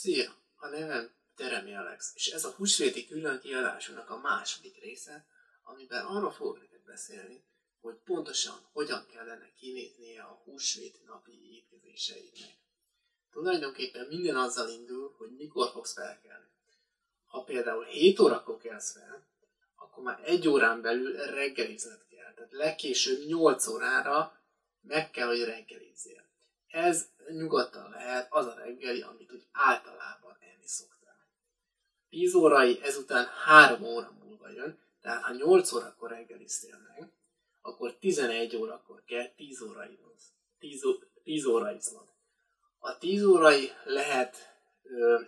Szia! A nevem Teremi Alex, és ez a húsvéti külön kiadásunknak a második része, amiben arról fogok neked beszélni, hogy pontosan hogyan kellene kinéznie a húsvéti napi étkezéseidnek. Tulajdonképpen minden azzal indul, hogy mikor fogsz felkelni. Ha például 7 órakor kelsz fel, akkor már egy órán belül reggelizned kell. Tehát legkésőbb 8 órára meg kell, hogy reggelizzél. Ez nyugodtan lehet az a reggeli, amit úgy általában enni szoktál. 10 órai ezután 3 óra múlva jön, tehát ha 8 órakor reggeliztél meg, akkor 11 órakor kell 10 óra 10, 10 óra iznod. A 10 órai lehet ö,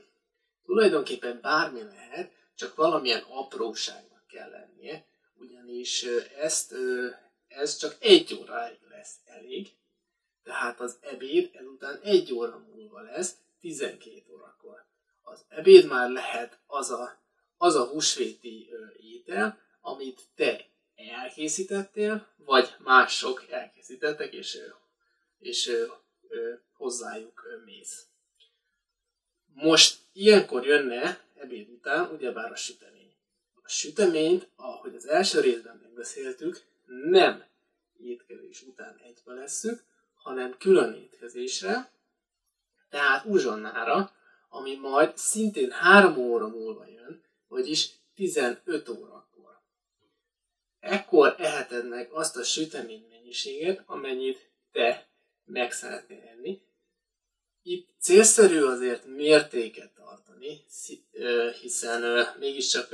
tulajdonképpen bármi lehet, csak valamilyen apróságnak kell lennie, ugyanis ö, ezt, ö, ez csak egy óráig lesz elég, tehát az ebéd ezután egy óra múlva lesz, 12 órakor. Az ebéd már lehet az a, az a húsvéti étel, amit te elkészítettél, vagy mások elkészítettek, és, és hozzájuk mész. Most ilyenkor jönne ebéd után ugyebár a sütemény. A süteményt, ahogy az első részben megbeszéltük, nem étkezés után egybe leszük, hanem külön étkezésre, tehát uzsonnára, ami majd szintén 3 óra múlva jön, vagyis 15 órakor. Ekkor eheted meg azt a sütemény mennyiséget, amennyit te meg szeretnél enni. Itt célszerű azért mértéket tartani, hiszen mégiscsak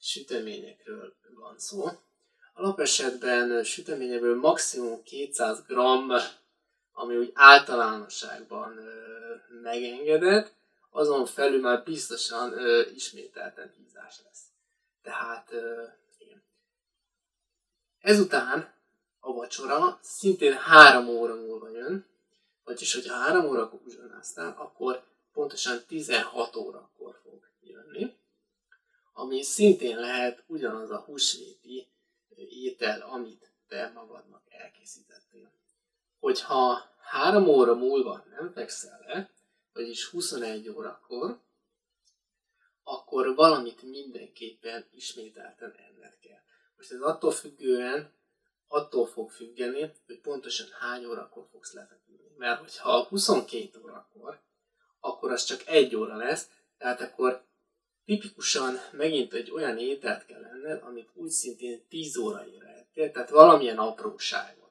süteményekről van szó. Alapesetben süteményekből maximum 200 g ami úgy általánosságban ö, megengedett, azon felül már biztosan ö, ismételten hízás lesz. Tehát ö, igen. Ezután a vacsora szintén három óra múlva jön, vagyis hogyha három órakor uzsonáztál, akkor pontosan 16 órakor fog jönni, ami szintén lehet ugyanaz a húsvéti étel, amit te magadnak elkészítettél. Hogyha három óra múlva nem fekszel le, vagyis 21 órakor, akkor valamit mindenképpen ismételten enned kell. Most ez attól függően, attól fog függeni, hogy pontosan hány órakor fogsz lefeküdni. Mert hogyha 22 órakor, akkor az csak egy óra lesz, tehát akkor tipikusan megint egy olyan ételt kell enned, amit úgy szintén 10 óraira ettél, tehát valamilyen apróságot.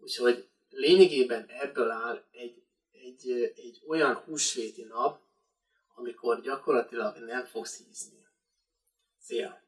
Úgyhogy lényegében ebből áll egy, egy, egy olyan húsvéti nap, amikor gyakorlatilag nem fogsz hízni. Szia!